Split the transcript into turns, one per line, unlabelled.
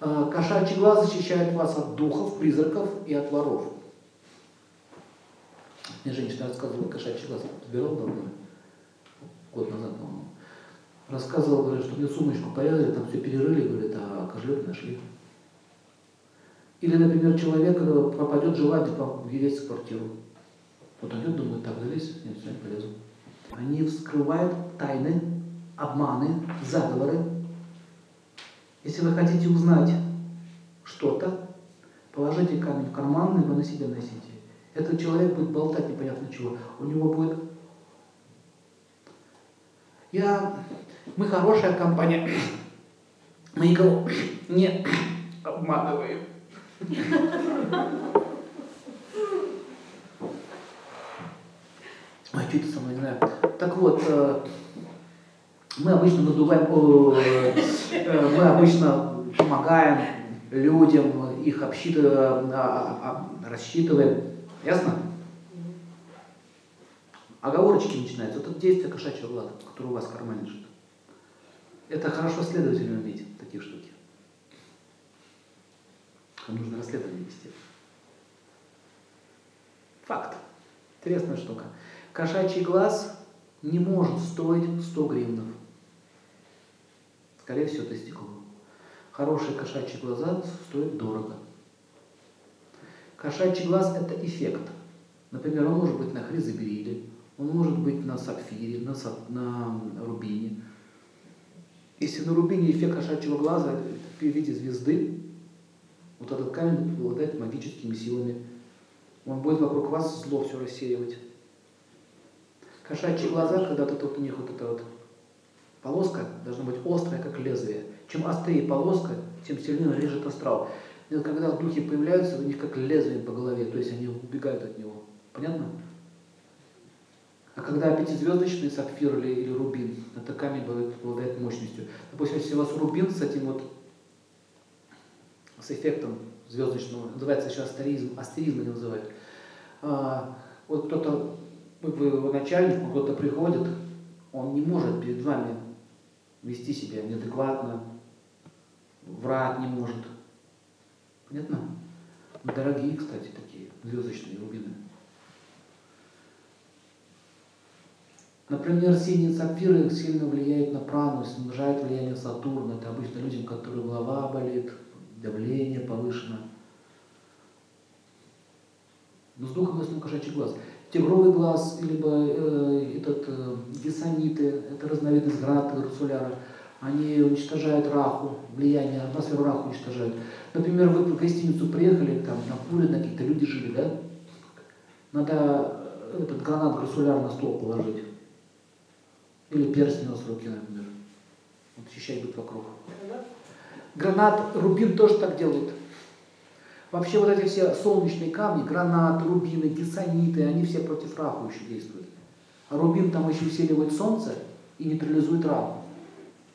Э, кошачий глаз защищает вас от духов, призраков и от воров. Мне женщина рассказывала кошачий глаз, забирал давно, год назад, по-моему. Рассказывала, говорит, что мне сумочку порезали, там все перерыли, говорит, а кошелек нашли. Или, например, человек пропадет желание въезжать в квартиру. Вот он идет, думает, так, залезь, нет, все, полезу. Они вскрывают тайны, обманы, заговоры. Если вы хотите узнать что-то, положите камень в карман вы на себе носите. Этот человек будет болтать непонятно чего. У него будет... Я... Мы хорошая компания. Мы никого не обманываем. Ой, что это со мной, не знаю. Так вот, э, мы обычно надуваем, мы обычно помогаем людям, их обсчитываем, а, а, рассчитываем. Ясно? Оговорочки начинаются. Вот это действие кошачьего глаза, которое у вас в кармане лежит. Это хорошо следователю уметь такие штуки. Вам нужно расследование вести. Факт. Интересная штука. Кошачий глаз не может стоить 100 гривнов. Скорее всего, это стекло. Хорошие кошачьи глаза стоят дорого. Кошачий глаз – это эффект. Например, он может быть на хризобериле, он может быть на сапфире, на, сап, на рубине. Если на рубине эффект кошачьего глаза в виде звезды, вот этот камень обладает магическими силами. Он будет вокруг вас зло все рассеивать. Кошачьи глаза, когда тут у них вот эта вот полоска должна быть острая, как лезвие. Чем острее полоска, тем сильнее режет астрал. И когда духи появляются, у них как лезвие по голове, то есть они убегают от него. Понятно? А когда пятизвездочный сапфир или, или рубин, это камень обладает мощностью. Допустим, если у вас рубин с этим вот, с эффектом звездочного, называется еще астеризм, астеризм они называют. А, вот кто-то, вы его начальник, кто-то приходит, он не может перед вами вести себя неадекватно, врать не может. Понятно? Дорогие, кстати, такие звездочные рубины. Например, синие сапфиры сильно влияют на прану, снижают влияние Сатурна. Это обычно людям, которые голова болит, давление повышено. Но с духом ясно кошачий глаз. Тигровый глаз, либо э, этот э, гессониты, это разновидность грата, русуляра, они уничтожают раху, влияние, атмосферу раху уничтожают. Например, вы в гостиницу приехали, там на куре на какие-то люди жили, да? Надо этот гранат грассуляр на стол положить. Или перстень с руки, например. Вот ощущать будет вокруг. Гранат, рубин тоже так делают. Вообще вот эти все солнечные камни, гранат, рубины, гессониты, они все против раху еще действуют. А рубин там еще усиливает солнце и нейтрализует раху.